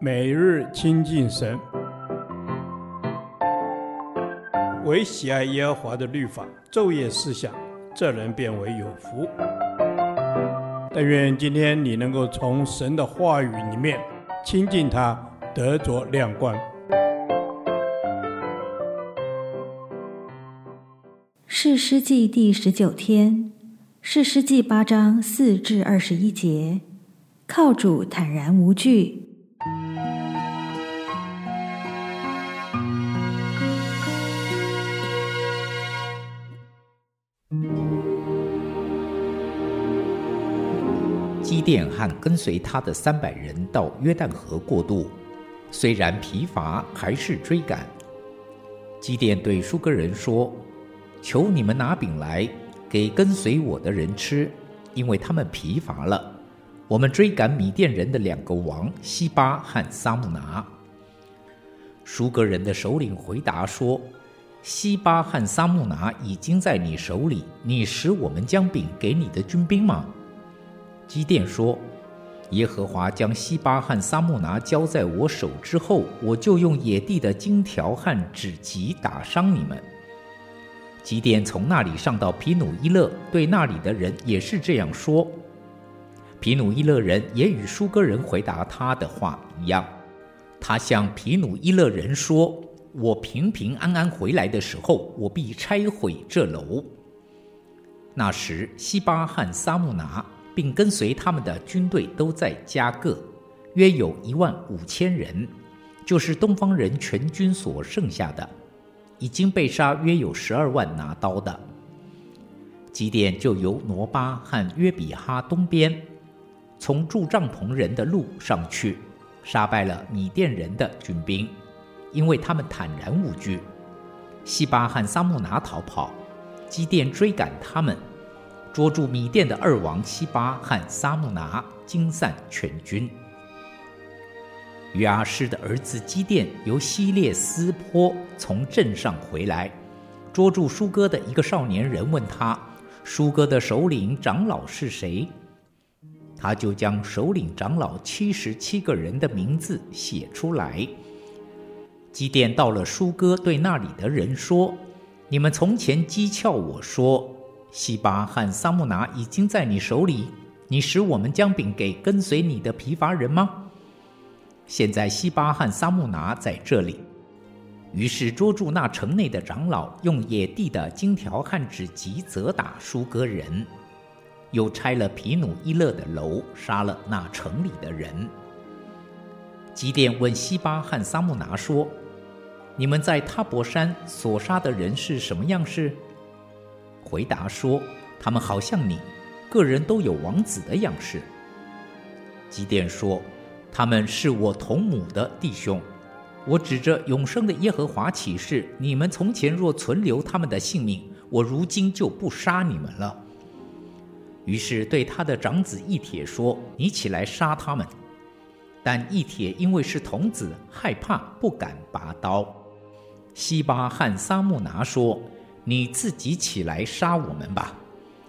每日亲近神，唯喜爱耶和华的律法，昼夜思想，这人便为有福。但愿今天你能够从神的话语里面亲近他，得着亮光。是诗记第十九天，是诗记八章四至二十一节，靠主坦然无惧。基甸和跟随他的三百人到约旦河过渡，虽然疲乏，还是追赶。基甸对舒格人说：“求你们拿饼来，给跟随我的人吃，因为他们疲乏了。我们追赶米甸人的两个王西巴和撒慕拿。”舒格人的首领回答说：“西巴和撒慕拿已经在你手里，你使我们将饼给你的军兵吗？”基甸说：“耶和华将西巴和撒慕拿交在我手之后，我就用野地的荆条和纸棘打伤你们。”基甸从那里上到皮努伊勒，对那里的人也是这样说。皮努伊勒人也与舒哥人回答他的话一样。他向皮努伊勒人说：“我平平安安回来的时候，我必拆毁这楼。”那时，西巴和撒木拿。并跟随他们的军队都在加各，约有一万五千人，就是东方人全军所剩下的，已经被杀约有十二万拿刀的。基甸就由挪巴和约比哈东边，从住帐篷人的路上去，杀败了米甸人的军兵，因为他们坦然无惧。西巴和萨木拿逃跑，基甸追赶他们。捉住米甸的二王西巴和萨木拿，惊散全军。约阿施的儿子基甸由西列斯坡从镇上回来，捉住舒哥的一个少年人，问他：“舒哥的首领长老是谁？”他就将首领长老七十七个人的名字写出来。基甸到了舒哥，对那里的人说：“你们从前讥诮我说。”西巴和撒木拿已经在你手里，你使我们将饼给跟随你的疲乏人吗？现在西巴和撒木拿在这里。于是捉住那城内的长老，用野地的荆条和纸棘责打舒哥人，又拆了皮努伊勒的楼，杀了那城里的人。基甸问西巴和撒木拿说：“你们在他伯山所杀的人是什么样式？”回答说：“他们好像你，个人都有王子的样式。”基甸说：“他们是我同母的弟兄，我指着永生的耶和华起誓，你们从前若存留他们的性命，我如今就不杀你们了。”于是对他的长子以铁说：“你起来杀他们。”但以铁因为是童子，害怕不敢拔刀。西巴汉萨木拿说。你自己起来杀我们吧，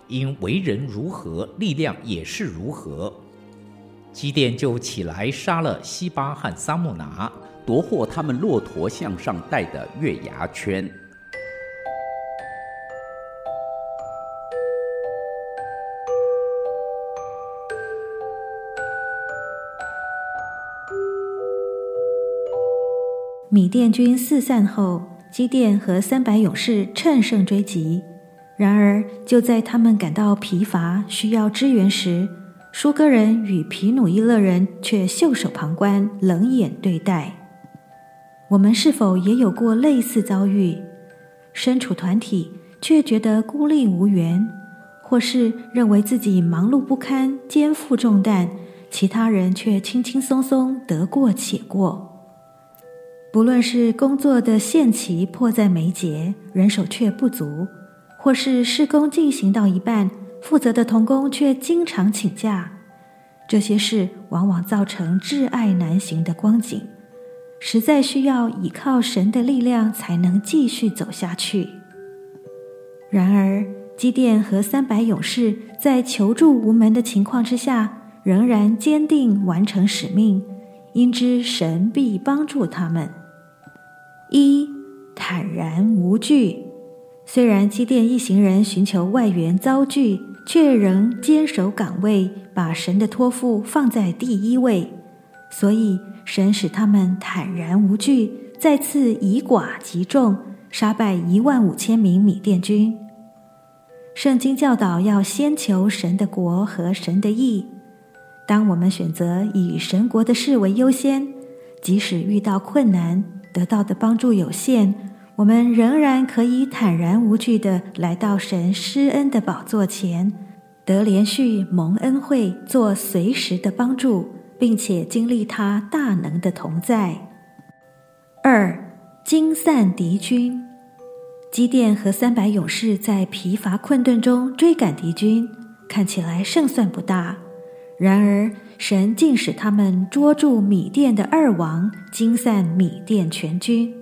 因为人如何，力量也是如何。基甸就起来杀了西巴汉萨木拿，夺获他们骆驼项上戴的月牙圈。米甸军四散后。基甸和三百勇士乘胜追击，然而就在他们感到疲乏，需要支援时，书珥人与皮努伊勒人却袖手旁观，冷眼对待。我们是否也有过类似遭遇？身处团体却觉得孤立无援，或是认为自己忙碌不堪，肩负重担，其他人却轻轻松松得过且过。不论是工作的限期迫在眉睫，人手却不足，或是施工进行到一半，负责的童工却经常请假，这些事往往造成挚爱难行的光景，实在需要依靠神的力量才能继续走下去。然而，基甸和三百勇士在求助无门的情况之下，仍然坚定完成使命。因知神必帮助他们。一坦然无惧。虽然基甸一行人寻求外援遭拒，却仍坚守岗位，把神的托付放在第一位，所以神使他们坦然无惧，再次以寡击众，杀败一万五千名米甸军。圣经教导要先求神的国和神的义。当我们选择以神国的事为优先，即使遇到困难，得到的帮助有限。我们仍然可以坦然无惧地来到神施恩的宝座前，得连续蒙恩惠，做随时的帮助，并且经历他大能的同在。二，惊散敌军。基甸和三百勇士在疲乏困顿中追赶敌军，看起来胜算不大。然而，神竟使他们捉住米甸的二王，惊散米甸全军。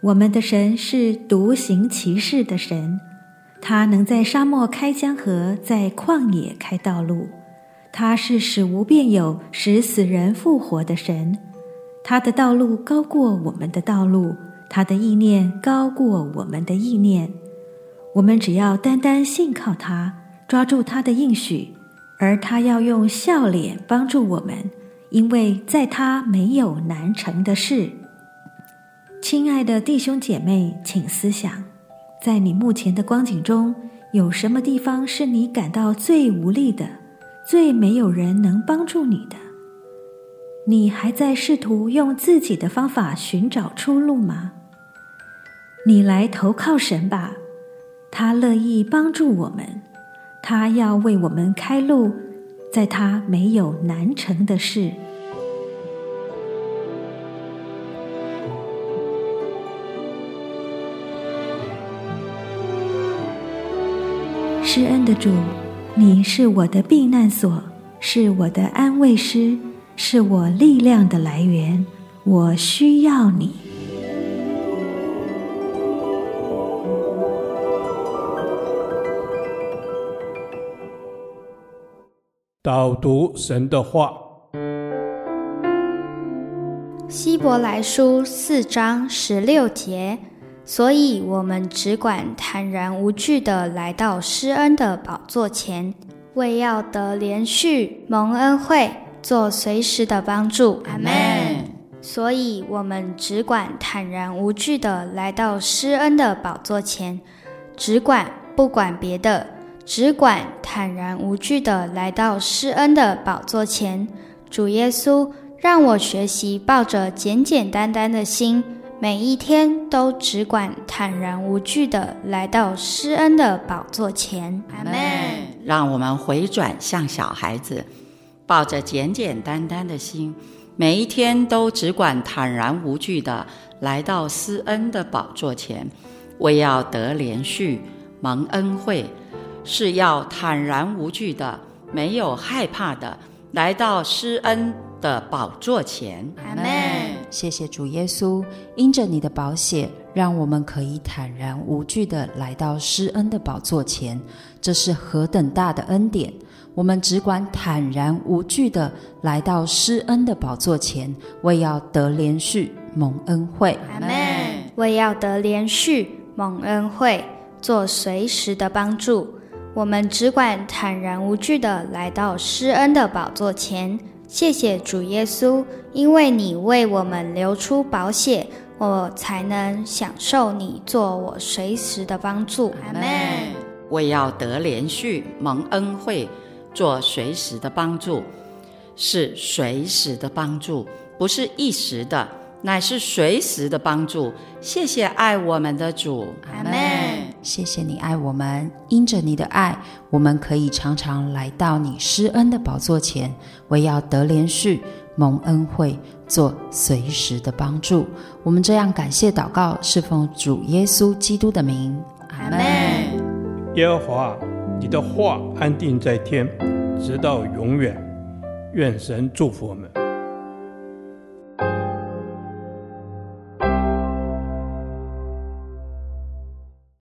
我们的神是独行奇事的神，他能在沙漠开江河，在旷野开道路。他是使无变有、使死人复活的神。他的道路高过我们的道路，他的意念高过我们的意念。我们只要单单信靠他，抓住他的应许，而他要用笑脸帮助我们，因为在他没有难成的事。亲爱的弟兄姐妹，请思想，在你目前的光景中，有什么地方是你感到最无力的，最没有人能帮助你的？你还在试图用自己的方法寻找出路吗？你来投靠神吧，他乐意帮助我们，他要为我们开路，在他没有难成的事。施恩的主，你是我的避难所，是我的安慰师，是我力量的来源。我需要你。导读神的话，希伯来书四章十六节。所以，我们只管坦然无惧地来到施恩的宝座前，为要得连续蒙恩惠，做随时的帮助。阿门。所以，我们只管坦然无惧地来到施恩的宝座前，只管不管别的，只管坦然无惧地来到施恩的宝座前。主耶稣，让我学习抱着简简单单的心。每一天都只管坦然无惧地来到施恩的宝座前。阿门。让我们回转向小孩子，抱着简简单单的心，每一天都只管坦然无惧地来到施恩的宝座前，为要得连续蒙恩惠，是要坦然无惧的，没有害怕的来到施恩的宝座前。阿门。谢谢主耶稣，因着你的宝血，让我们可以坦然无惧的来到施恩的宝座前。这是何等大的恩典！我们只管坦然无惧的来到施恩的宝座前，为要得连续蒙恩惠。阿门。为要得连续蒙恩惠，做随时的帮助。我们只管坦然无惧地来到施恩的宝座前。谢谢主耶稣，因为你为我们流出宝血，我才能享受你做我随时的帮助。阿门。为要得连续蒙恩惠，做随时的帮助，是随时的帮助，不是一时的。乃是随时的帮助。谢谢爱我们的主，阿们。谢谢你爱我们，因着你的爱，我们可以常常来到你施恩的宝座前，为要得连续蒙恩惠，做随时的帮助。我们这样感谢祷告，是奉主耶稣基督的名，阿门。耶和华，你的话安定在天，直到永远。愿神祝福我们。